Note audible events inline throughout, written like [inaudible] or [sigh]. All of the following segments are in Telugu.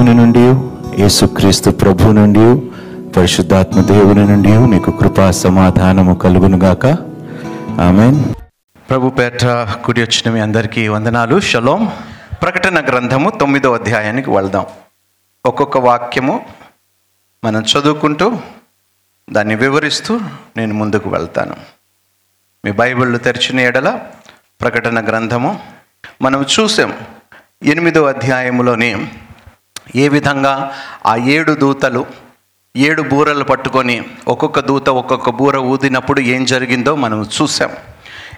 దేవుని నుండి యేసుక్రీస్తు ప్రభు నుండి పరిశుద్ధాత్మ దేవుని నుండి మీకు కృపా సమాధానము కలుగునుగాక ఆమె ప్రభు పేట కుడి వచ్చిన మీ అందరికీ వందనాలు. షలోం. ప్రకటన గ్రంథము తొమ్మిదో అధ్యాయానికి వెళ్దాం. ఒక్కొక్క వాక్యము మనం చదువుకుంటూ దాన్ని వివరిస్తూ నేను ముందుకు వెళ్తాను. మీ బైబిళ్ళు తెరిచిన ఎడల ప్రకటన గ్రంథము మనం చూసాం. ఎనిమిదో అధ్యాయములోని ఏ విధంగా ఆ ఏడు దూతలు ఏడు బూరలు పట్టుకొని ఒక్కొక్క దూత ఒక్కొక్క బూర ఊదినప్పుడు ఏం జరిగిందో మనం చూసాం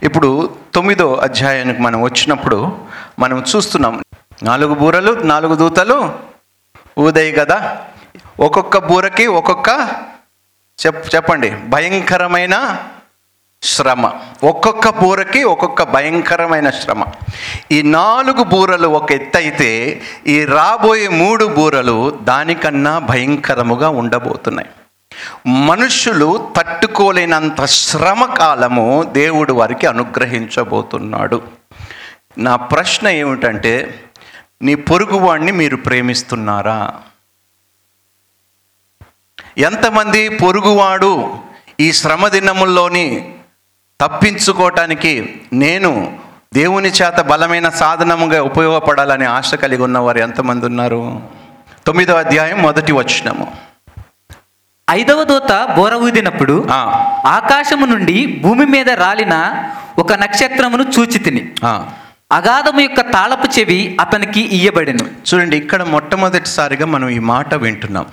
ఇప్పుడు తొమ్మిదో అధ్యాయానికి మనం వచ్చినప్పుడు మనం చూస్తున్నాం నాలుగు బూరలు నాలుగు దూతలు ఊదాయి కదా? ఒక్కొక్క బూరకి ఒక్కొక్క చెప్ చెప్పండి భయంకరమైన శ్రమ. ఒక్కొక్క బూరకి ఒక్కొక్క భయంకరమైన శ్రమ. ఈ నాలుగు బూరలు ఒక ఎత్తు అయితే ఈ రాబోయే మూడు బూరలు దానికన్నా భయంకరముగా ఉండబోతున్నాయి. మనుషులు తట్టుకోలేనంత శ్రమ కాలము దేవుడు వారికి అనుగ్రహించబోతున్నాడు. నా ప్రశ్న ఏమిటంటే నీ పొరుగువాడిని మీరు ప్రేమిస్తున్నారా? ఎంతమంది పొరుగువాడు ఈ శ్రమ దినముల్లోని తప్పించుకోవటానికి నేను దేవుని చేత బలమైన సాధనముగా ఉపయోగపడాలని ఆశ కలిగి ఉన్నవారు ఎంతమంది ఉన్నారు? తొమ్మిదో అధ్యాయం మొదటి వచ్చినము ఐదవ దూత బోర ఊదినప్పుడు ఆకాశము నుండి భూమి మీద రాలిన ఒక నక్షత్రమును చూచి తిని. అగాధము యొక్క తాళపు చెవి అతనికి ఇయ్యబడెను. చూడండి ఇక్కడ మొట్టమొదటిసారిగా మనం ఈ మాట వింటున్నాం.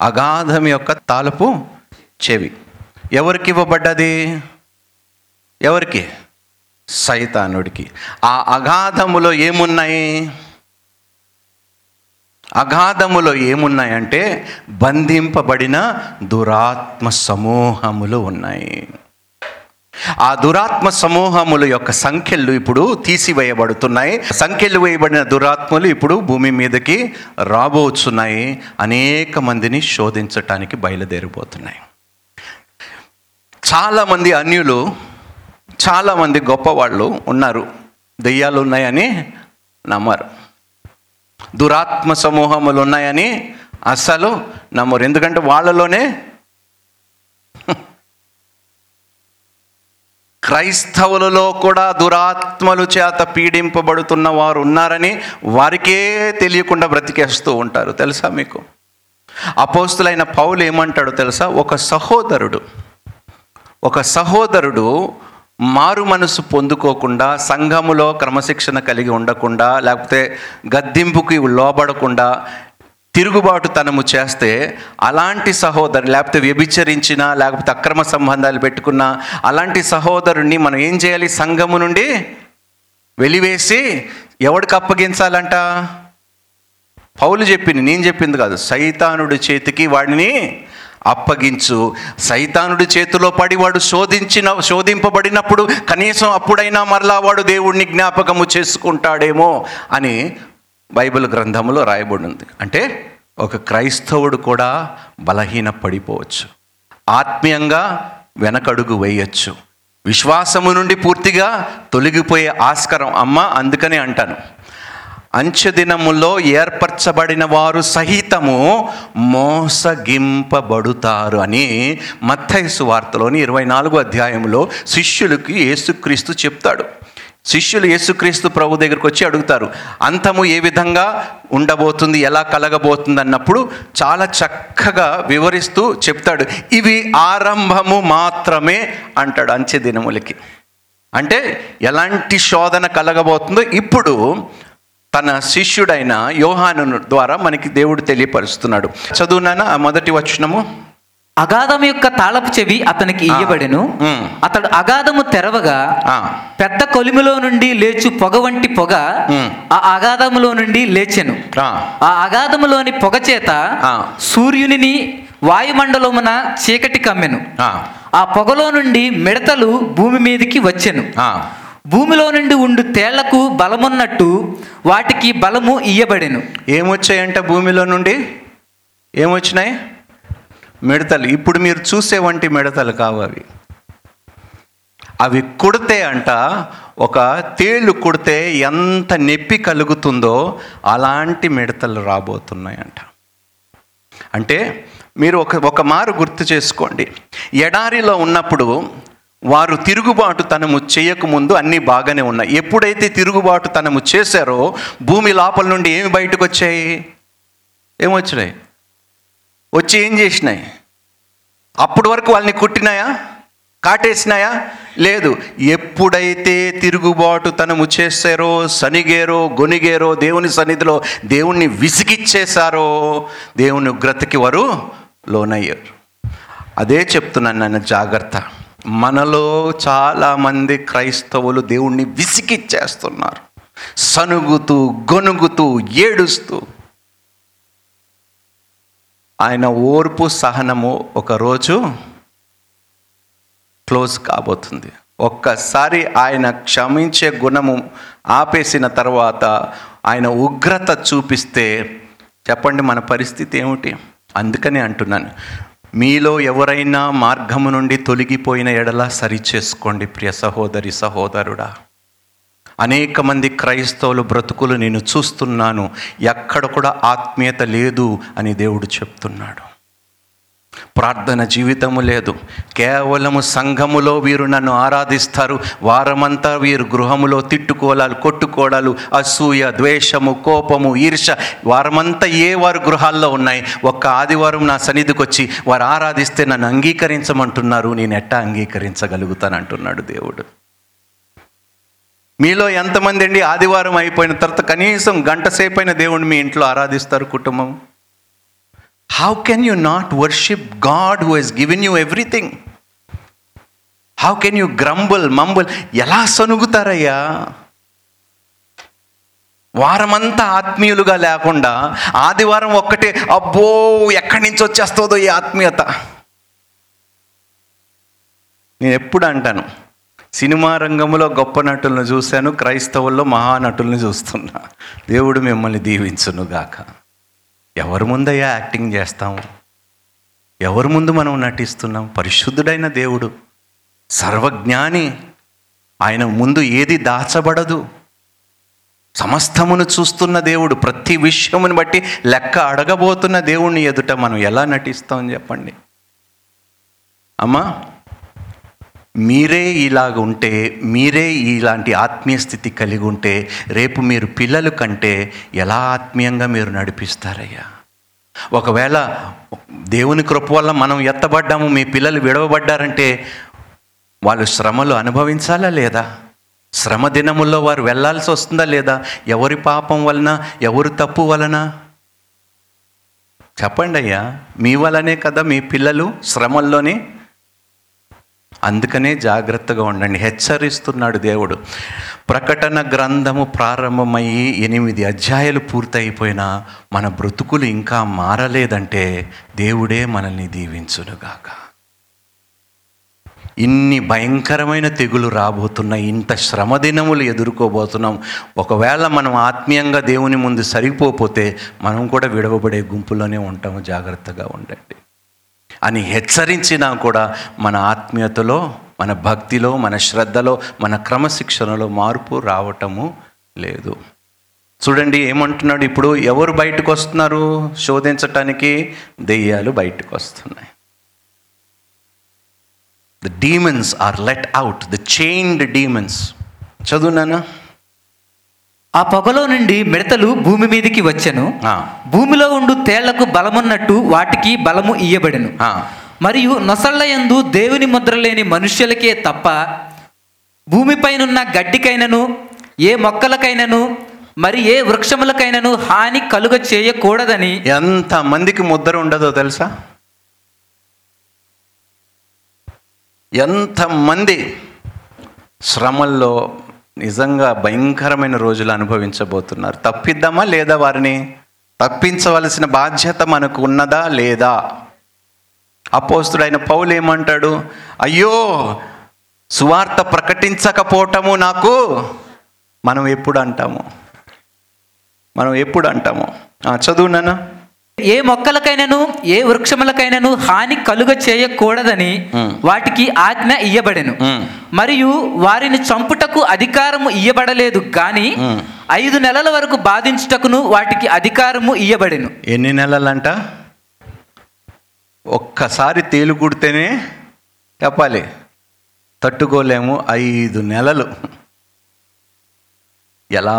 అగాధం యొక్క తాలపు చెవి. ఎవరికి ఇవ్వబడ్డది? ఎవరికి? సైతానుడికి. ఆ అగాధములో ఏమున్నాయి? అగాధములో ఏమున్నాయంటే బంధింపబడిన దురాత్మ సమూహములు ఉన్నాయి. ఆ దురాత్మ సమూహముల యొక్క సంఖ్యలు ఇప్పుడు తీసివేయబడుతున్నాయి. సంఖ్యలు వేయబడిన దురాత్మలు ఇప్పుడు భూమి మీదకి రాబోతున్నాయి అనేక మందిని శోధించటానికి బయలుదేరిపోతున్నాయి. చాలామంది అన్యులు చాలామంది గొప్పవాళ్ళు ఉన్నారు. దెయ్యాలు ఉన్నాయని నమ్మరు. దురాత్మ సమూహములు ఉన్నాయని అస్సలు నమ్మరు. ఎందుకంటే వాళ్ళలోనే క్రైస్తవులలో కూడా దురాత్మలు చేత పీడింపబడుతున్న వారు ఉన్నారని వారికే తెలియకుండా బ్రతికేస్తూ ఉంటారు. తెలుసా మీకు? అపోస్తులైన పౌలు ఏమంటాడు తెలుసా? ఒక సహోదరుడు ఒక సహోదరుడు మారు మనసు పొందుకోకుండా సంఘములో క్రమశిక్షణ కలిగి ఉండకుండా లేకపోతే గద్దింపుకి లోబడకుండా తిరుగుబాటుతనము చేస్తే అలాంటి సహోదరు లేకపోతే వ్యభిచరించిన లేకపోతే అక్రమ సంబంధాలు పెట్టుకున్న అలాంటి సహోదరుణ్ణి మనం ఏం చేయాలి? సంఘము నుండి వెలివేసి ఎవడికి అప్పగించాలంట? పౌలు చెప్పింది నేను చెప్పింది కాదు సైతానుడి చేతికి వాడిని అప్పగించు. సైతానుడి చేతిలో పడి వాడు శోధించిన శోధింపబడినప్పుడు కనీసం అప్పుడైనా మరలా వాడు దేవుడిని జ్ఞాపకము చేసుకుంటాడేమో అని బైబిల్ గ్రంథంలో రాయబడి ఉంది అంటే ఒక క్రైస్తవుడు కూడా బలహీన పడిపోవచ్చు ఆత్మీయంగా వెనకడుగు వేయచ్చు. విశ్వాసము నుండి పూర్తిగా తొలగిపోయే ఆస్కారం అమ్మ అందుకనే అంటాను. అంచెదినములో ఏర్పరచబడిన వారు సహితము మోసగింపబడుతారు అని మత్తైసు వార్తలోని ఇరవై నాలుగో అధ్యాయంలో శిష్యులకి యేసుక్రీస్తు చెప్తాడు. శిష్యులు యేసుక్రీస్తు ప్రభు దగ్గరికి వచ్చి అడుగుతారు అంతము ఏ విధంగా ఉండబోతుంది ఎలా కలగబోతుంది? అన్నప్పుడు చాలా చక్కగా వివరిస్తూ చెప్తాడు ఇవి ఆరంభము మాత్రమే అంటాడు అంచె దినములకి అంటే ఎలాంటి శోధన కలగబోతుందో ఇప్పుడు తన శిష్యుడైన యోహాను ద్వారా మనకి దేవుడు తెలియపరుస్తున్నాడు. చదువునానా ఆ మొదటి వచనము. అగాధము యొక్క తాళపు చెవి అతనికి ఇయ్యబడెను. అతడు అగాధము తెరవగా పెద్ద కొలిమిలో నుండి లేచు పొగ వంటి పొగ. ఆ అగాధములో నుండి లేచెను. ఆ, అగాధములోని పొగ చేత. సూర్యునిని వాయుమండలమున చీకటి కమ్మెను. ఆ, పొగలో నుండి మిడతలు భూమి మీదకి వచ్చెను. భూమిలో నుండి ఉండు తేళ్ళకు బలమున్నట్టు వాటికి బలము ఇయ్యబడెను. ఏమొచ్చాయంట భూమిలో నుండి? ఏమొచ్చినాయి? మిడతలు. ఇప్పుడు మీరు చూసే వంటి మిడతలు కావు అవి. అవి కుడితే అంట ఒక తేళ్ళు కుడితే ఎంత నొప్పి కలుగుతుందో అలాంటి మిడతలు రాబోతున్నాయంట. అంటే మీరు ఒక ఒక మారు గుర్తు చేసుకోండి. ఎడారిలో ఉన్నప్పుడు వారు తిరుగుబాటు తనము చేయకముందు అన్నీ బాగానే ఉన్నాయి. ఎప్పుడైతే తిరుగుబాటు తనము చేశారో భూమి లోపల నుండి ఏమి బయటకు వచ్చాయి? ఏమొచ్చినాయి వచ్చి ఏం చేసినాయి? అప్పటి వరకు వాళ్ళని కుట్టినాయా? కాటేసినాయా? లేదు. ఎప్పుడైతే తిరుగుబాటు తనము చేశారో సనిగేరో గొనిగేరో దేవుని సన్నిధిలో దేవుణ్ణి విసిగిచ్చేశారో దేవుని ఉగ్రతకి వారు లోనయ్యారు. అదే చెప్తున్నాను నన్ను జాగ్రత్త. మనలో చాలామంది క్రైస్తవులు దేవుణ్ణి విసిగిచ్చేస్తున్నారు. సనుగుతూ గొనుగుతూ ఏడుస్తూ. ఆయన ఓర్పు సహనము ఒకరోజు క్లోజ్ కాబోతుంది. ఒక్కసారి ఆయన క్షమించే గుణము ఆపేసిన తర్వాత ఆయన ఉగ్రత చూపిస్తే చెప్పండి మన పరిస్థితి ఏమిటి? అందుకనే అంటున్నాను. మీలో ఎవరైనా మార్గము నుండి తొలగిపోయిన ఎడల సరిచేసుకోండి ప్రియ సహోదరి సహోదరుడా. అనేక మంది క్రైస్తవులు బ్రతుకులు నేను చూస్తున్నాను ఎక్కడ కూడా ఆత్మీయత లేదు అని దేవుడు చెప్తున్నాడు. ప్రార్థన జీవితము లేదు. కేవలము సంఘములో వీరు నన్ను ఆరాధిస్తారు. వారమంతా వీరు గృహములో తిట్టుకోలాలు కొట్టుకోవడాలు అసూయ ద్వేషము కోపము ఈర్ష వారమంతా ఏ వారు గృహాల్లో ఉన్నాయి? ఒక్క ఆదివారం నా సన్నిధికి వచ్చి వారు ఆరాధిస్తే నన్ను అంగీకరించమంటున్నారు. నేను ఎట్టా అంగీకరించగలుగుతాను అంటున్నాడు దేవుడు. మీలో ఎంతమంది అండి? ఆదివారం అయిపోయిన తర్వాత కనీసం గంట సేపైన దేవుడిని మీ ఇంట్లో ఆరాధిస్తారు కుటుంబం? How can you not worship God who has given you everything how can you grumble mumble ఎలా సనుగుతారయ్యా? వారమంతా ఆత్మీయులుగా లేకుండా ఆదివారం ఒక్కటే అబ్బో ఎక్కడి నుంచి వచ్చేస్తుందో ఈ ఆత్మీయత. నేను ఎప్పుడు అంటాను సినిమా రంగంలో గొప్ప నటులను చూశాను క్రైస్తవుల్లో మహానటుల్ని చూస్తున్నా. దేవుడు మిమ్మల్ని దీవించునుగాక. ఎవరి ముందయ్యా యాక్టింగ్ చేస్తాము ఎవరి ముందు మనం నటిస్తున్నాం? పరిశుద్ధుడైన దేవుడు సర్వజ్ఞాని ఆయన ముందు ఏది దాచబడదు? సమస్తమును చూస్తున్న దేవుడు ప్రతి విషయమును బట్టి లెక్క అడగబోతున్న దేవుణ్ణి ఎదుట మనం ఎలా నటిస్తాం చెప్పండి? అమ్మా మీరే ఇలాగ ఉంటే మీరే ఇలాంటి ఆత్మీయ స్థితి కలిగి ఉంటే రేపు మీరు పిల్లలు కంటే ఎలా ఆత్మీయంగా మీరు నడిపిస్తారయ్యా? ఒకవేళ దేవుని కృప వల్ల మనం ఎత్తబడ్డాము మీ పిల్లలు విడవబడ్డారంటే వాళ్ళు శ్రమలు అనుభవించాలా లేదా? శ్రమ దినముల్లో వారు వెళ్ళాల్సి వస్తుందా లేదా? ఎవరి పాపం వలన ఎవరి తప్పు వలన? చెప్పండి అయ్యా మీ వలనే కదా మీ పిల్లలు శ్రమల్లోనే అందుకనే జాగ్రత్తగా ఉండండి. హెచ్చరిస్తున్నాడు దేవుడు. ప్రకటన గ్రంథము ప్రారంభమయ్యి ఎనిమిది అధ్యాయాలు పూర్తయిపోయినా మన బ్రతుకులు ఇంకా మారలేదంటే దేవుడే మనల్ని దీవించునుగాక. ఇన్ని భయంకరమైన తెగులు రాబోతున్నాయి ఇంత శ్రమ దినములు ఎదుర్కోబోతున్నాం. ఒకవేళ మనం ఆత్మీయంగా దేవుని ముందు సరిపోతే మనం కూడా విడవబడే గుంపులోనే ఉంటాము. జాగ్రత్తగా ఉండండి. అని హెచ్చరించినా కూడా మన ఆత్మీయతలో మన భక్తిలో మన శ్రద్ధలో మన క్రమశిక్షణలో మార్పు రావటము లేదు. చూడండి ఏమంటున్నాడు ఇప్పుడు ఎవరు బయటకు వస్తున్నారు శోధించటానికి దెయ్యాలు బయటకు వస్తున్నాయి the demons are let out the chained demons చదువునానా ఆ పొగలో నుండి మిడతలు భూమి మీదికి వచ్చెను. భూమిలో ఉండు తేళ్ళకు బలమున్నట్టు వాటికి బలము ఇయ్యబడెను. మరియు నొసళ్ళ యందు దేవుని ముద్ర లేని మనుష్యులకే తప్ప భూమిపైనున్న గడ్డికైనను ఏ మొక్కలకైనను మరి ఏ వృక్షములకైనను హాని కలుగ చేయకూడదని ఎంత మందికి ముద్ర ఉండదో తెలుసా? ఎంతమంది శ్రమల్లో నిజంగా భయంకరమైన రోజులు అనుభవించబోతున్నారు. తప్పిద్దామా లేదా వారిని? తప్పించవలసిన బాధ్యత మనకు ఉన్నదా లేదా? అపోస్తుడైన పౌలు ఏమంటాడు? అయ్యో సువార్త ప్రకటించకపోవటము నాకు మనం ఎప్పుడు అంటాము? మనం ఎప్పుడు అంటాము? ఆ, చదువు నాన్న. ఏ మొక్కలకైనను ఏ వృక్షములకైనను హాని కలుగ చేయకూడదని. వాటికి ఆజ్ఞ ఇయ్యబడెను. మరియు వారిని చంపుటకు అధికారము ఇయ్యబడలేదు గాని మ్. ఐదు నెలల వరకు బాధించుటకును వాటికి అధికారము ఇయ్యబడెను ఎన్ని నెలలంట ఒక్కసారి తేలు కుడితేనే చెప్పాలి తట్టుకోలేము ఐదు నెలలు ఎలా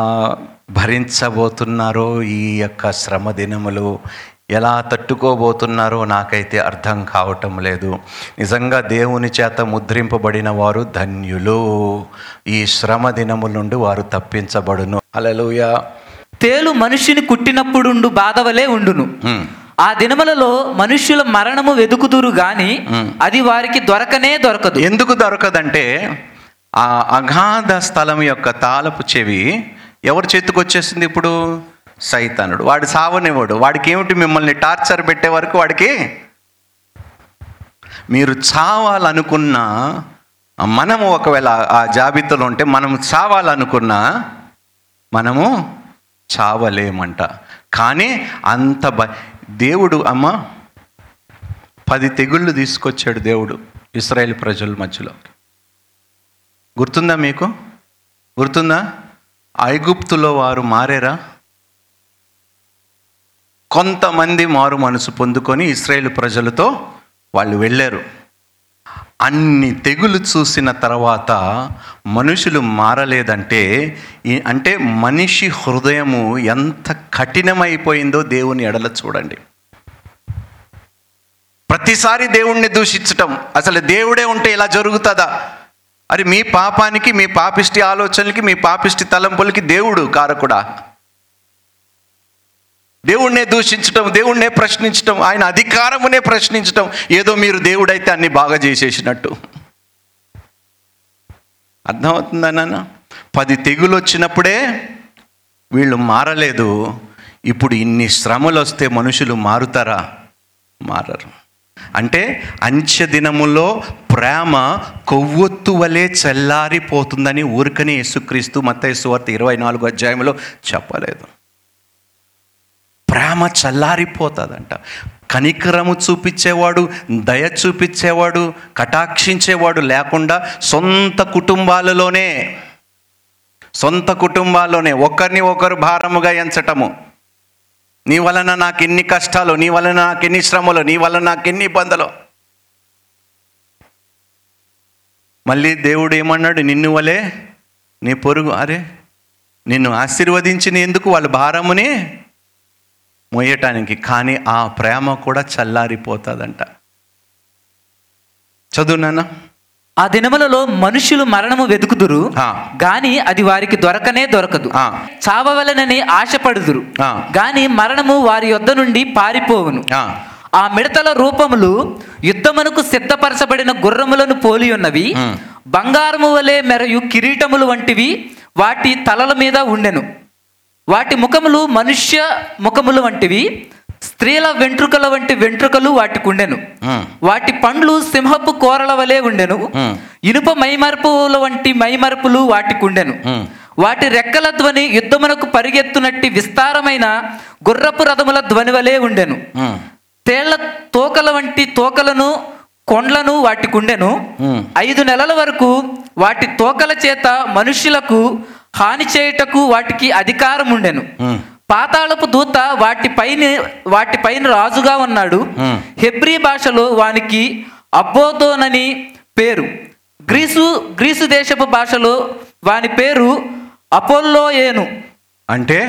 భరించబోతున్నారో ఈ యొక్క శ్రమ దినములు ఎలా తట్టుకోబోతున్నారో నాకైతే అర్థం కావటం లేదు. నిజంగా దేవుని చేత ముద్రింపబడిన వారు ధన్యులు. ఈ శ్రమ దినముల నుండి వారు తప్పించబడును. అలలుయ తేలు మనుష్యుని కుట్టినప్పుడుండు బాధవలే ఉండును. ఆ దినములలో మనుష్యుల మరణము వెదుకుదురు గాని. అది వారికి దొరకనే దొరకదు. ఎందుకు దొరకదంటే ఆ అగాధ స్థలం యొక్క తాళపు చెవి ఎవరి చేతికి వచ్చేసింది ఇప్పుడు? సైతానుడు. వాడు సావనివ్వడు వాడికి ఏమిటి మిమ్మల్ని టార్చర్ పెట్టే వరకు వాడికి మీరు చావాలనుకున్నా మనము ఒకవేళ ఆ జాబితాలో ఉంటే మనం చావాలనుకున్నా మనము చావలేమంట. కానీ అంత భ దేవుడు అమ్మ పది తెగుళ్ళు తీసుకొచ్చాడు దేవుడు ఇస్రాయేల్ ప్రజల మధ్యలో. గుర్తుందా మీకు? గుర్తుందా? ఐగుప్తులో వారు మారేరా? కొంతమంది మారు మనసు పొందుకొని ఇస్రాయేల్ ప్రజలతో వాళ్ళు వెళ్ళారు. అన్ని తెగులు చూసిన తర్వాత మనుషులు మారలేదంటే ఈ- అంటే మనిషి హృదయము ఎంత కఠినమైపోయిందో దేవుని ఎడల చూడండి. ప్రతిసారి దేవుణ్ణి దూషించటం అసలు దేవుడే ఉంటే ఇలా జరుగుతుందా? అరే మీ పాపానికి మీ పాపిష్టి ఆలోచనలకి మీ పాపిష్టి తలంపులకి దేవుడు కారకుడా? దేవుణ్ణే దూషించటం దేవుణ్ణే ప్రశ్నించటం ఆయన అధికారమునే ప్రశ్నించటం ఏదో మీరు దేవుడైతే అన్ని బాగా చేసేసినట్టు. అర్థమవుతుందా నాన్న? పది తెగులు వచ్చినప్పుడే వీళ్ళు మారలేదు. ఇప్పుడు ఇన్ని శ్రమలు వస్తే మనుషులు మారుతారా? మారరు. అంటే అంచె దినములో ప్రేమ కొవ్వొత్తు వలె చల్లారిపోతుందని ఊరికని యేసుక్రీస్తు మత్తయి వార్త ఇరవై నాలుగు అధ్యాయంలో చెప్పలేదు. ప్రేమ చల్లారిపోతుందంట. కనికరము చూపించేవాడు దయ చూపించేవాడు కటాక్షించేవాడు లేకుండా సొంత కుటుంబాలలోనే సొంత కుటుంబాల్లోనే ఒకరిని ఒకరు భారముగా ఎంచటము. నీ వలన నాకు ఎన్ని కష్టాలు నీ వలన నాకు ఎన్ని శ్రమలు నీ వలన నాకు ఎన్ని ఇబ్బందులు. మళ్ళీ దేవుడు ఏమన్నాడు? నిన్ను వలే నీ పొరుగు అరే నిన్ను ఆశీర్వదించిన ఎందుకు? వాళ్ళ భారముని మోయటానికి కానీ ఆ ప్రేమ కూడా చల్లారిపోతుందంట చదువు నాన్న ఆ దినములలో మనుష్యులు మరణము వెతుకుదురు. గాని అది వారికి దొరకనే దొరకదు. చావవలనని ఆశపడుదురు ఆ. గాని మరణము వారి యొద్ద నుండి పారిపోవును ఆ, మిడతల రూపములు యుద్ధమునకు సిద్ధపరచబడిన గుర్రములను పోలి ఉన్నవి. బంగారము వలె మెరయు కిరీటములు వంటివి వాటి తలల మీద ఉండెను వాటి ముఖములు మనుష్య ముఖములు వంటివి స్త్రీల వెంట్రుకల వంటి వెంట్రుకలు వాటికి ఉండెను. వాటి పండ్లు సింహపు కోరల వలె ఉండెను. ఇనుప మైమరుపుల వంటి మైమరుపులు వాటికి ఉండెను. వాటి రెక్కల ధ్వని యుద్ధమునకు పరిగెత్తునట్టి విస్తారమైన గుర్రపు రథముల ధ్వని వలె ఉండెను. తేళ్ళ తోకల వంటి తోకలను కొండ్లను వాటికి ఉండెను మ్. ఐదు నెలల వరకు వాటి తోకల చేత మనుష్యులకు హాని చేయుటకు వాటికి అధికారం ఉండెను. పాతాళపు దూత వాటిపైన వాటిపైన రాజుగా ఉన్నాడు. హెబ్రీ భాషలో వానికి అబ్బోదోనని పేరు. గ్రీసు గ్రీసు దేశపు భాషలో వాని పేరు అపోల్లోయేను. అంటే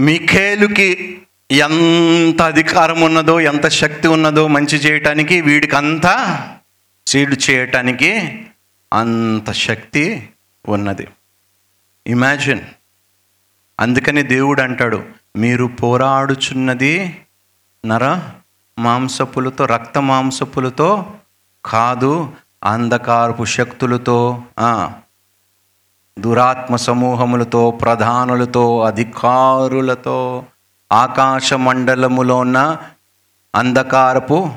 మిఖేలుకి ఎంత అధికారం ఉన్నదో ఎంత శక్తి ఉన్నదో మంచి చేయటానికి వీడికి అంతా చీడు చేయటానికి అంత శక్తి ఉన్నది. ఇమాజిన్ అందుకని దేవుడు అంటాడు మీరు పోరాడుచున్నది నర మాంసపులతో రక్త మాంసపులతో కాదు అంధకారపు శక్తులతో దురాత్మ సమూహములతో ప్రధానులతో అధికారులతో ఆకాశ మండలములో ఉన్న అంధకారపు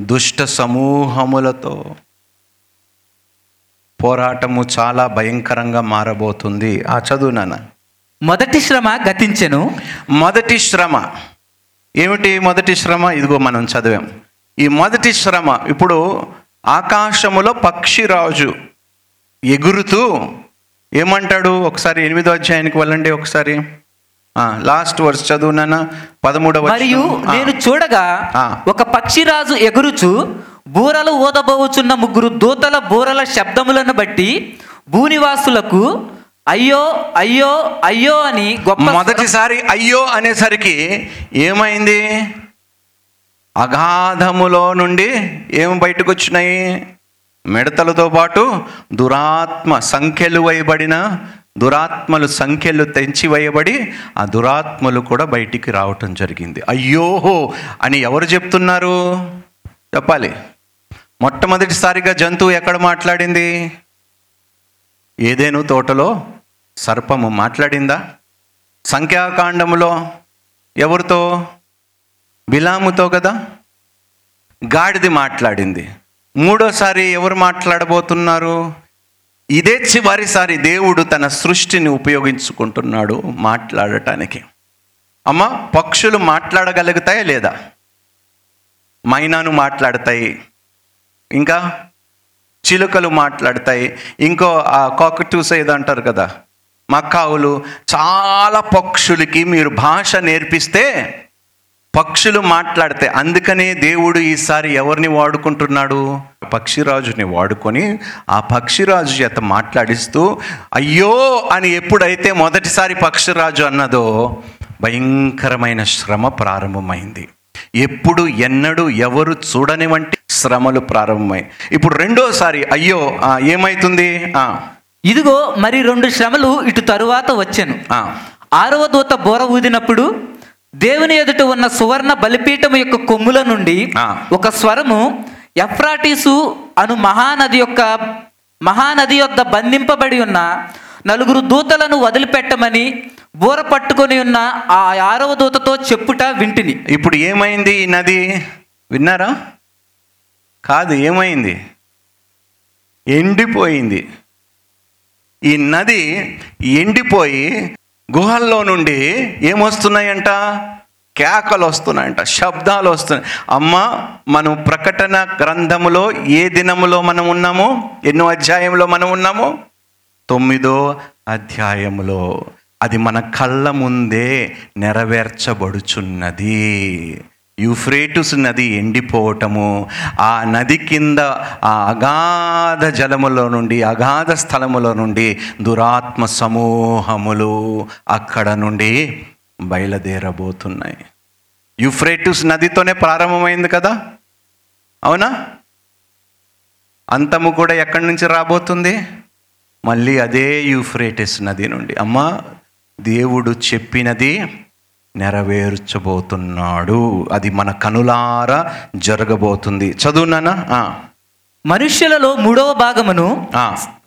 దుష్ట సమూహములతో. పోరాటము చాలా భయంకరంగా మారబోతుంది. ఆ చదువు నాన్న. మొదటి శ్రమ గతించెను. మొదటి శ్రమ. ఏమిటి మొదటి శ్రమ? ఇదిగో మనం చదివాం. ఈ మొదటి శ్రమ ఇప్పుడు ఆకాశములో పక్షిరాజు ఎగురుతూ ఏమంటాడు? ఒకసారి ఎనిమిదో అధ్యాయానికి వెళ్ళండి ఒకసారి. లాస్ట్ వర్స్ చదువునానా పదమూడవ మరియు నేను చూడగా. ఒక పక్షిరాజు ఎగురుచు బూరలు ఊదబోచున్న ముగ్గురు దూతల బూరల శబ్దములను బట్టి భూనివాసులకు అయ్యో అయ్యో అయ్యో అని గొప్ప మొదటిసారి అయ్యో అనేసరికి ఏమైంది? అగాధములో నుండి ఏం బయటకు వచ్చినాయి మిడతలతో పాటు దురాత్మ సంఖ్యలు వేయబడిన దురాత్మలు సంఖ్యలు తెంచి వేయబడి ఆ దురాత్మలు కూడా బయటికి రావటం జరిగింది. అయ్యోహో అని ఎవరు చెప్తున్నారు? చెప్పాలి. మొట్టమొదటిసారిగా జంతువు ఎక్కడ మాట్లాడింది? ఏదేను తోటలో? సర్పము మాట్లాడిందా? సంఖ్యాకాండములో ఎవరితో? బిలాముతో కదా? గాడిది మాట్లాడింది. మూడోసారి ఎవరు మాట్లాడబోతున్నారు? ఇదే చివరిసారి దేవుడు తన సృష్టిని ఉపయోగించుకుంటున్నాడు మాట్లాడటానికి. అమ్మ పక్షులు మాట్లాడగలుగుతాయా లేదా? మైనాను మాట్లాడతాయి. ఇంకా చిలుకలు మాట్లాడతాయి. ఇంకో ఆ కాకటూస్ ఏదో అంటారు కదా మక్కావులు చాలా పక్షులకి మీరు భాష నేర్పిస్తే పక్షులు మాట్లాడతాయి. అందుకనే దేవుడు ఈసారి ఎవరిని వాడుకుంటున్నాడు? పక్షిరాజుని వాడుకొని ఆ పక్షిరాజు చేత మాట్లాడిస్తూ అయ్యో అని ఎప్పుడైతే మొదటిసారి పక్షిరాజు అన్నదో భయంకరమైన శ్రమ ప్రారంభమైంది. ఎప్పుడు ఎన్నడూ ఎవరు చూడని వంటి శ్రమలు ప్రారంభమై. ఇప్పుడు రెండోసారి అయ్యో ఏమైతుంది? ఆ, ఇదిగో మరి రెండు శ్రమలు ఇటు తరువాత వచ్చెను. ఆ, ఆరవ దూత బోర ఊదినప్పుడు దేవుని ఎదుట ఉన్న సువర్ణ బలిపీఠం యొక్క కొమ్ముల నుండి. ఒక స్వరము ఎఫ్రాటీసు అను మహానది యొక్క మహానది యొద్ద బంధింపబడి ఉన్న నలుగురు దూతలను వదిలిపెట్టమని బోర పట్టుకొని ఉన్న ఆ ఆరవ దూతతో చెప్పుట వింటిని. ఇప్పుడు ఏమైంది ఈ నది? విన్నారా? కాదు ఏమైంది? ఎండిపోయింది. ఈ నది ఎండిపోయి గుహల్లో నుండి ఏమొస్తున్నాయంట? కేకలు వస్తున్నాయంట శబ్దాలు వస్తున్నాయి అమ్మ మనం ప్రకటన గ్రంథములో ఏ దినములో మనం ఉన్నాము? ఎన్నో అధ్యాయంలో మనం ఉన్నాము? తొమ్మిదో అధ్యాయములో అది మన కళ్ళ ముందే నెరవేర్చబడుచున్నది. యూఫ్రేటుస్ నది ఎండిపోవటము ఆ నది కింద ఆ అగాధ జలములో నుండి అగాధ స్థలములో నుండి దురాత్మ సమూహములు అక్కడ నుండి బయలుదేరబోతున్నాయి. యూఫ్రేటుస్ నదితోనే ప్రారంభమైంది కదా? అవునా? అంతము కూడా ఎక్కడి నుంచి రాబోతుంది? మళ్ళీ అదే యూఫ్రేటిస్ నది నుండి. అమ్మా దేవుడు చెప్పినది నెరవేర్చబోతున్నాడు. అది మన కనులారా జరగబోతుంది. చదువునానా మనుష్యులలో మూడవ భాగమును.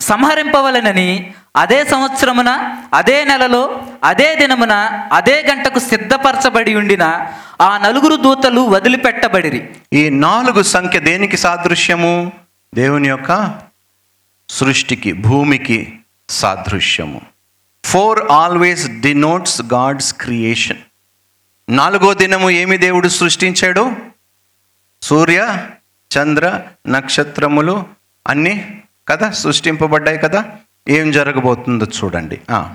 సంహరింపవలనని అదే సంవత్సరమున అదే నెలలో అదే దినమున అదే గంటకు సిద్ధపరచబడి ఉండిన ఆ నలుగురు దూతలు వదిలిపెట్టబడిరి. ఈ నాలుగు సంఖ్య దేనికి సాదృశ్యము? దేవుని యొక్క సృష్టికి భూమికి సాదృశ్యము. Four always denotes God's creation నాలుగో దినము ఏమి దేవుడు సృష్టించాడు? సూర్య చంద్ర నక్షత్రములు అన్నీ కదా సృష్టింపబడ్డాయి కదా? ఏం జరగబోతుందో చూడండి. ఆ,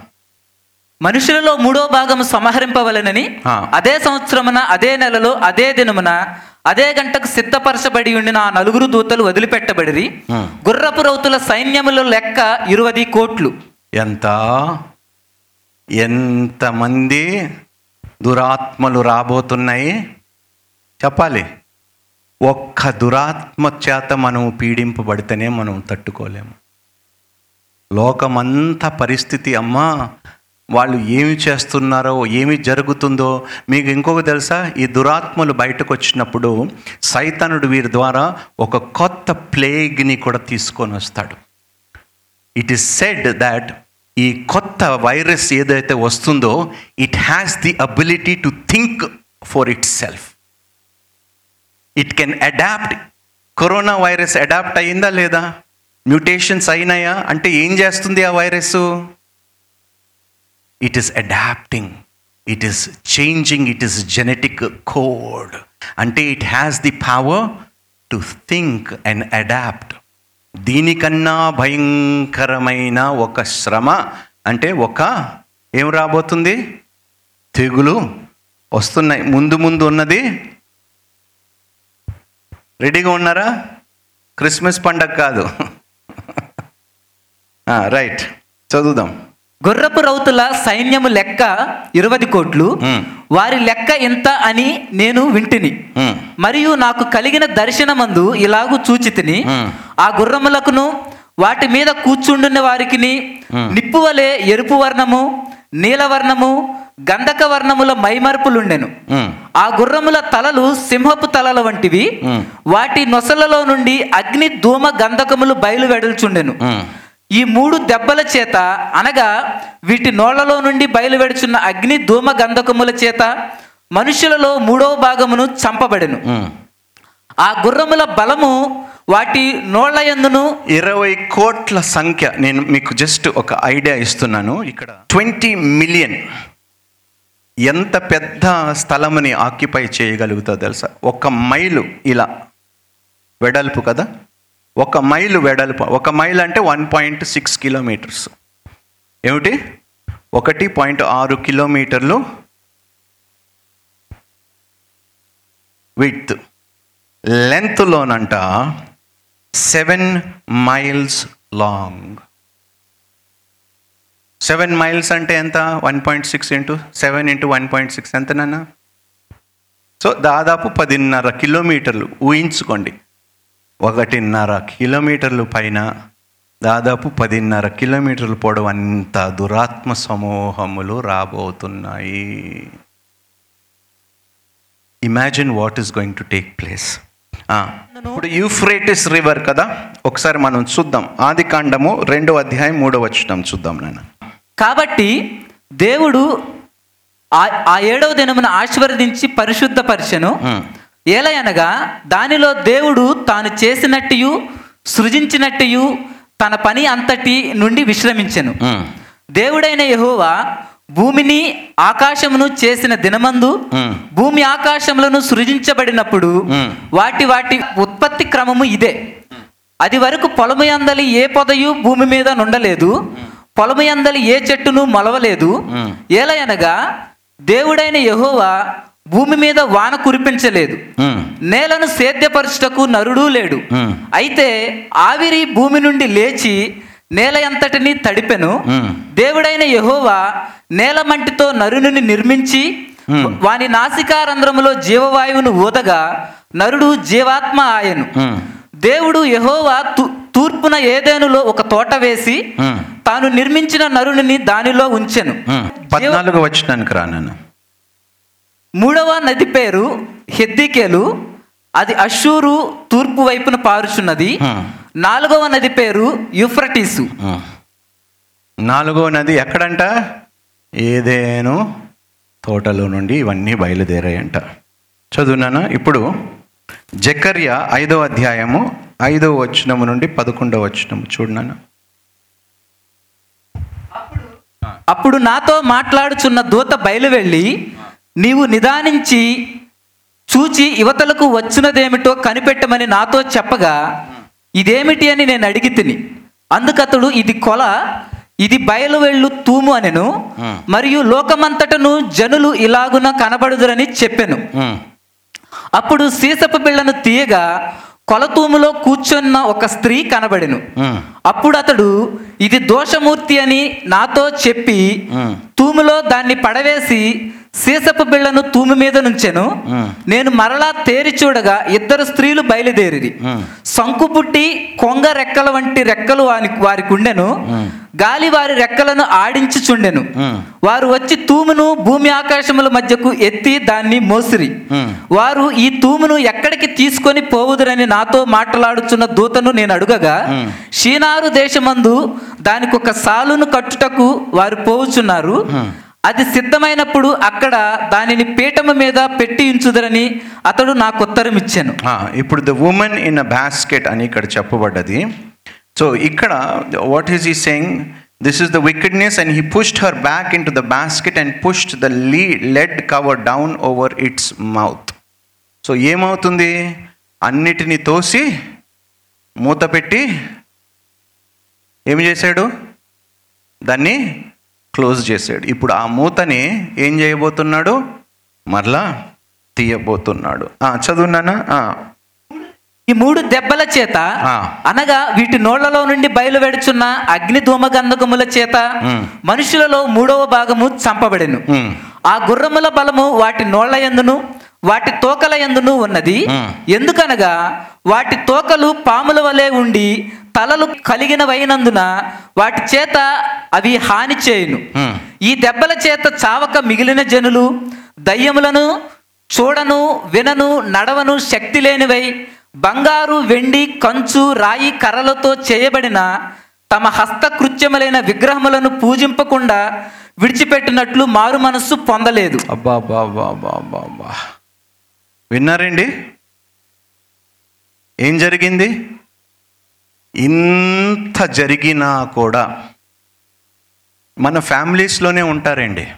మనుషులలో మూడో భాగము సంహరింపవలనని. అదే సంవత్సరమున అదే నెలలో అదే దినమున అదే గంటకు సిద్ధపరచబడి ఉండిన ఆ నలుగురు దూతలు వదిలిపెట్టబడిరి. గుర్రపు రౌతుల సైన్యముల లెక్క ఇరువది కోట్లు. ఎంత? ఎంతమంది దురాత్మలు రాబోతున్నాయి? చెప్పాలి. ఒక్క దురాత్మ చేత మనం పీడింపబడితేనే మనం తట్టుకోలేము. లోకమంతా పరిస్థితి అమ్మా వాళ్ళు ఏమి చేస్తున్నారో ఏమి జరుగుతుందో మీకు ఇంకొక తెలుసా? ఈ దురాత్మలు బయటకు వచ్చినప్పుడు సైతనుడు వీరి ద్వారా ఒక కొత్త ప్లేగ్ని కూడా తీసుకొని వస్తాడు. ఇట్ ఈస్ సెడ్ దట్ ఈ కొత్త వైరస్ ఏదైతే వస్తుందో it has the ability to think for itself it can adapt corona virus adapt అయిందా లేదా? మ్యూటేషన్స్ అయినాయా? అంటే ఏం చేస్తుంది ఆ virus? It is adapting it is changing it is genetic code అంటే it has the power to think and adapt దీనికన్నా భయంకరమైన ఒక శ్రమ అంటే ఒక ఏం రాబోతుంది? తెగులు వస్తున్నాయి. ముందు ముందు ఉన్నది. రెడీగా ఉన్నారా? క్రిస్మస్ పండగ కాదు. [laughs] Ah, రైట్ చదువుదాం. గొర్రపు రౌతుల సైన్యము లెక్క ఇరవై కోట్లు. వారి లెక్క ఎంత అని నేను వింటిని. మరియు నాకు కలిగిన దర్శనమందు ఇలాగు చూచితిని మ్మ్. ఆ గుర్రములకును వాటి మీద కూర్చుండున్న వారికిని నిప్పు వలె ఎరుపు వర్ణము నీలవర్ణము గంధక వర్ణముల మైమరుపులుండెను మ్మ్. ఆ గుర్రముల తలలు సింహపు తలల వంటివి. వాటి నొసలలో నుండి అగ్ని ధూమ గంధకములు బయలు వెడల్చుండెను. ఈ మూడు దెబ్బల చేత అనగా వీటి నోళ్ళలో నుండి బయలువెడుచున్న అగ్ని ధూమ గంధకముల చేత మనుషులలో మూడవ భాగమును చంపబడెను. ఆ గుర్రముల బలము వాటి నోళ్ళ యందును ఇరవై కోట్ల సంఖ్య నేను మీకు జస్ట్ ఒక ఐడియా ఇస్తున్నాను. ఇక్కడ ట్వంటీ మిలియన్ ఎంత పెద్ద స్థలముని ఆక్యుపై చేయగలుగుతుందో తెలుసా? ఒక మైలు ఇలా వెడల్పు కదా? ఒక మైలు వెడల్పు ఒక మైల్ అంటే వన్ పాయింట్ సిక్స్ కిలోమీటర్స్ ఏమిటి? ఒకటి పాయింట్ ఆరు కిలోమీటర్లు with లెంత్లోనంట seven miles long seven miles అంటే ఎంత? One point six into seven into one point six ఎంతనన్నా so దాదాపు పదిన్నర కిలోమీటర్లు ఊహించుకోండి. ఒకటిన్నర కిలోమీటర్లు పైన దాదాపు పదిన్నర కిలోమీటర్లు పొడవు అంత దురాత్మ సమూహములు రాబోతున్నాయి. Imagine what is going to take place ఇప్పుడు యూఫ్రేటిస్ రివర్ కదా ఒకసారి మనం చూద్దాం. ఆది కాండము రెండో అధ్యాయం మూడో వచనం చూద్దాం నాన్న కాబట్టి దేవుడు ఆ ఏడవ దినమున ఆశీర్వదించి పరిశుద్ధపరిచెను. మ్మ్. ఏలయనగా దానిలో దేవుడు తాను చేసినట్టు సృజించినట్టు తన పని అంతటి నుండి విశ్రమించెను. దేవుడైన యెహోవా భూమిని ఆకాశమును చేసిన దినమందు. భూమి ఆకాశములను సృజించబడినప్పుడు. వాటి వాటి ఉత్పత్తి క్రమము ఇదే అది వరకు పొలము యందలి ఏ పొదయు భూమి మీద నుండలేదు పొలము యందలి ఏ చెట్టును మొలవలేదు. ఏలయనగా దేవుడైన యెహోవా భూమి మీద వాన కురిపించలేదు మ్మ్. నేలను సేద్యపరచుటకు నరుడు లేడు మ్మ్. అయితే ఆవిరి భూమి నుండి లేచి నేల ఎంతటిని తడిపెను మ్మ్. దేవుడైన యెహోవా నేల మంటితో నరుని నిర్మించి. వాని నాసికారంధ్రములో జీవవాయువును ఊదగా నరుడు జీవాత్మ ఆయను. దేవుడు యెహోవా తూర్పున ఏదేనులో ఒక తోట వేసి. తాను నిర్మించిన నరుని దానిలో ఉంచెను. పద్నాలుగు వచ్చినానికి రా నాన్న మూడవ నది పేరు హెద్దికేలు. అది అషూరు తూర్పు వైపున పారుచున్నది. నాలుగవ నది పేరు యుఫ్రటీసు. మ్మ్. నాలుగో నది ఎక్కడంట? ఏదేను తోటలో నుండి ఇవన్నీ బయలుదేరాయంట. చదువునానా? ఇప్పుడు జకర్య ఐదో అధ్యాయము ఐదో వచనము నుండి పదకొండవ వచనము చూడనానా? అప్పుడు నాతో మాట్లాడుచున్న దూత బయలువెళ్ళి నీవు నిదానించి చూచి యువతలకు వచ్చినదేమిటో కనిపెట్టమని నాతో చెప్పగా ఇదేమిటి అని నేను అడిగి తిని అందుకతడు ఇది కొల ఇది బయలువెళ్ళు తూము అనెను. మరియు లోకమంతటను జనులు ఇలాగున కనబడుదురని చెప్పెను. అప్పుడు సీసపు బిళ్ళను తీయగా కొలతూములో కూర్చున్న ఒక స్త్రీ కనబడెను. అప్పుడు అతడు ఇది దోషమూర్తి అని నాతో చెప్పి. తూములో దాన్ని పడవేసి సీసపు బిళ్ళను తూము మీద నుంచెను. నేను మరలా తేరి చూడగా ఇద్దరు స్త్రీలు బయలుదేరిరి మ్మ్. సంకు పుట్టి కొంగ రెక్కల వంటి రెక్కలు వారి వారికి ఉండెను. గాలి వారి రెక్కలను ఆడించి చుండెను. వారు వచ్చి తూమును భూమి ఆకాశముల మధ్యకు ఎత్తి దాన్ని మోసిరి. వారు ఈ తూమును ఎక్కడికి తీసుకొని పోవుదురని నాతో మాట్లాడుచున్న దూతను నేను అడుగగా. షీనారు దేశమందు దానికి ఒక సాలును కట్టుటకు వారు పోవుచున్నారు. అది సిద్ధమైనప్పుడు అక్కడ దానిని పీఠము మీద పెట్టి ఉంచుదరని అతడు నాకు ఉత్తరం ఇచ్చాను ఇప్పుడు the women in a basket అని ఇక్కడ చెప్పబడ్డది. సో ఇక్కడ what is he saying this is the wickedness and he pushed her back into the basket and pushed the lid lead cover down over its mouth so ఏమవుతుంది? అన్నిటినీ తోసి మూత పెట్టి ఏమి చేశాడు? దాన్ని క్లోజ్ చేశాడు. ఇప్పుడు ఆ మూతని ఏం చేయబోతున్నాడు? మరలా తీయబోతున్నాడు. ఆ, చదువున్నానా ఈ మూడు దెబ్బల చేత. అనగా వీటి నోళ్ళలో నుండి బయలువెడుచున్న అగ్ని ధూమగంధకముల చేత ఉమ్. మనుషులలో మూడవ భాగము చంపబడెను. ఆ గుర్రముల బలము వాటి నోళ్ళ యందును వాటి తోకల యందును ఉన్నది. ఎందుకనగా వాటి తోకలు పాముల వలె ఉండి తలలు కలిగినవైనందున వాటి చేత అవి హాని చేయును. ఈ దెబ్బల చేత చావక మిగిలిన జనులు దయ్యములను చూడను వినను నడవను శక్తి లేనివై బంగారు వెండి కంచు రాయి కర్రలతో చేయబడిన తమ హస్తకృత్యములైన విగ్రహములను పూజింపకుండా విడిచిపెట్టినట్లు మారు మనస్సు పొందలేదు. విన్నారండి? ఏం జరిగింది? ఇంత జరిగినా కూడా మన ఫ్యామిలీస్లోనే ఉంటారండి.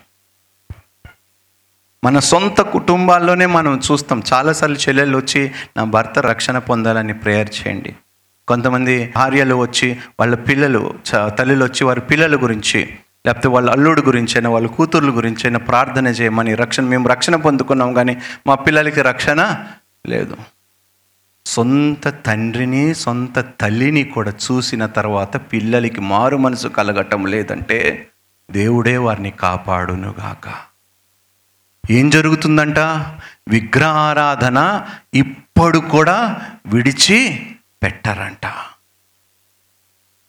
మన సొంత కుటుంబాల్లోనే మనం చూస్తాం. చాలాసార్లు చెల్లెళ్ళు వచ్చి నా భర్త రక్షణ పొందాలని ప్రేయర్ చేయండి. కొంతమంది భార్యలు వచ్చి వాళ్ళ పిల్లలు చ- తల్లులు వచ్చి వారి పిల్లల గురించి లేకపోతే వాళ్ళ అల్లుడు గురించి అయినా వాళ్ళ కూతుర్ల గురించి అయినా ప్రార్థన చేయమని రక్షణ మేము రక్షణ పొందుకున్నాం కానీ మా పిల్లలకి రక్షణ లేదు. సొంత తండ్రిని సొంత తల్లిని కూడా చూసిన తర్వాత పిల్లలకి మారు మనసు కలగటం లేదంటే దేవుడే వారిని కాపాడునుగాక. ఏం జరుగుతుందంట? విగ్రహారాధన ఇప్పుడు కూడా విడిచి పెట్టరంట.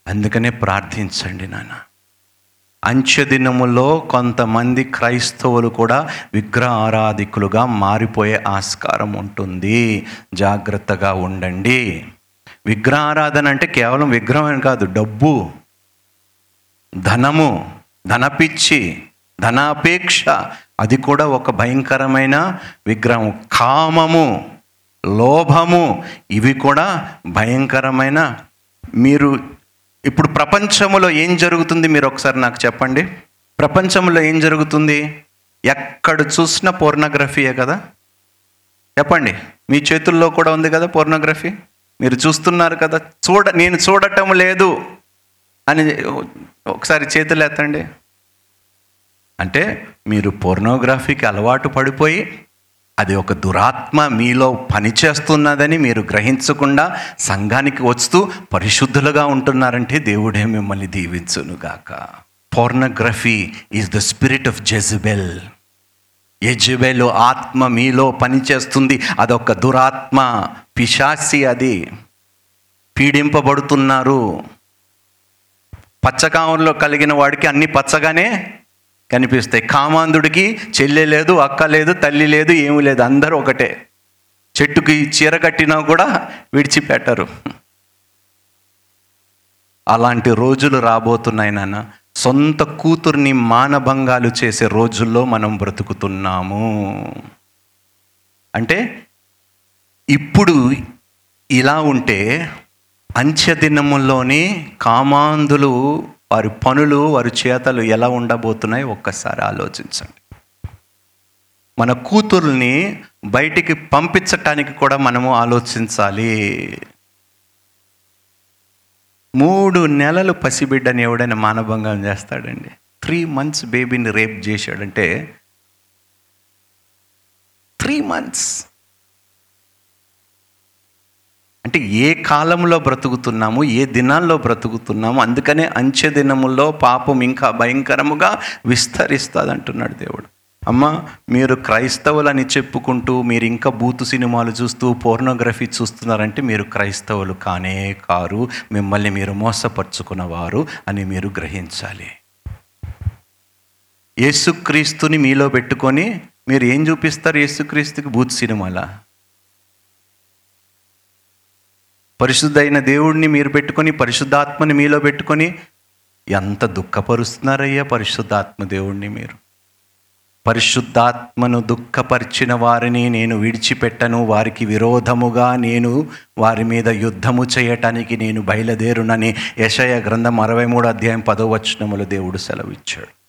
అందుకనే ప్రార్థించండి నాన్న. అంచెదినములో కొంతమంది క్రైస్తవులు కూడా విగ్రహ ఆరాధికులుగా మారిపోయే ఆస్కారం ఉంటుంది. జాగ్రత్తగా ఉండండి. విగ్రహారాధన అంటే కేవలం విగ్రహం కాదు డబ్బు ధనము ధనపిచ్చి ధనాపేక్ష. అది కూడా ఒక భయంకరమైన విగ్రహం కామము లోభము ఇవి కూడా భయంకరమైన. మీరు ఇప్పుడు ప్రపంచంలో ఏం జరుగుతుంది? మీరు ఒకసారి నాకు చెప్పండి. ప్రపంచంలో ఏం జరుగుతుంది? ఎక్కడ చూసినా పోర్నోగ్రఫీయే కదా? చెప్పండి. మీ చేతుల్లో కూడా ఉంది కదా పోర్నోగ్రఫీ? మీరు చూస్తున్నారు కదా? చూడ నేను చూడటం లేదు అని ఒకసారి చేతులు ఎత్తండి అంటే మీరు పోర్నోగ్రఫీకి అలవాటు పడిపోయి అది ఒక దురాత్మ మీలో పనిచేస్తున్నదని మీరు గ్రహించకుండా సంఘానికి వస్తూ పరిశుద్ధులుగా ఉంటున్నారంటే దేవుడే మిమ్మల్ని దీవించునుగాక. Pornography is the spirit of Jezebel యజబెల్ ఆత్మ మీలో పనిచేస్తుంది. అదొక దురాత్మ పిశాసి అది. పీడింపబడుతున్నారు. పచ్చకామంలో కలిగిన వాడికి అన్ని పచ్చగానే కనిపిస్తాయి కామాంధుడికి చెల్లె లేదు అక్క లేదు తల్లి లేదు ఏమీ లేదు. అందరూ ఒకటే. చెట్టుకి చీర కట్టినా కూడా విడిచిపెట్టరు. అలాంటి రోజులు రాబోతున్నాయి నాన్న. సొంత కూతుర్ని మానభంగాలు చేసే రోజుల్లో మనం బ్రతుకుతున్నాము. అంటే ఇప్పుడు ఇలా ఉంటే అంత్యదినముల్లోని కామాంధులు వారి పనులు వారి చేతలు ఎలా ఉండబోతున్నాయి ఒక్కసారి ఆలోచించండి. మన కూతుర్ని బయటికి పంపించటానికి కూడా మనము ఆలోచించాలి. మూడు నెలలు పసిబిడ్డని ఎవడైనా మానభంగం చేస్తాడండి. త్రీ మంత్స్ బేబీని రేప్ చేశాడంటే త్రీ మంత్స్ అంటే ఏ కాలంలో బ్రతుకుతున్నాము ఏ దినాల్లో బ్రతుకుతున్నాము అందుకనే అంచె దినముల్లో పాపం ఇంకా భయంకరముగా విస్తరిస్తుంది అంటున్నాడు దేవుడు. అమ్మ మీరు క్రైస్తవులని చెప్పుకుంటూ మీరు ఇంకా బూతు సినిమాలు చూస్తూ పోర్నోగ్రఫీ చూస్తున్నారంటే మీరు క్రైస్తవులు కానే కారు మిమ్మల్ని మీరు మోసపరుచుకున్నవారు అని మీరు గ్రహించాలి. యేసుక్రీస్తుని మీలో పెట్టుకొని మీరు ఏం చూపిస్తారు యేసుక్రీస్తుకి బూత్ సినిమాలా? పరిశుద్ధైన దేవుడిని మీరు పెట్టుకొని పరిశుద్ధాత్మని మీలో పెట్టుకొని ఎంత దుఃఖపరుస్తున్నారయ్యా పరిశుద్ధాత్మ దేవుణ్ణి మీరు. పరిశుద్ధాత్మను దుఃఖపరిచిన వారిని నేను విడిచిపెట్టను వారికి విరోధముగా నేను వారి మీద యుద్ధము చేయటానికి నేను బయలుదేరునని యశయ గ్రంథం అరవై మూడు అధ్యాయం పదో వచనములు దేవుడు సెలవిచ్చాడు.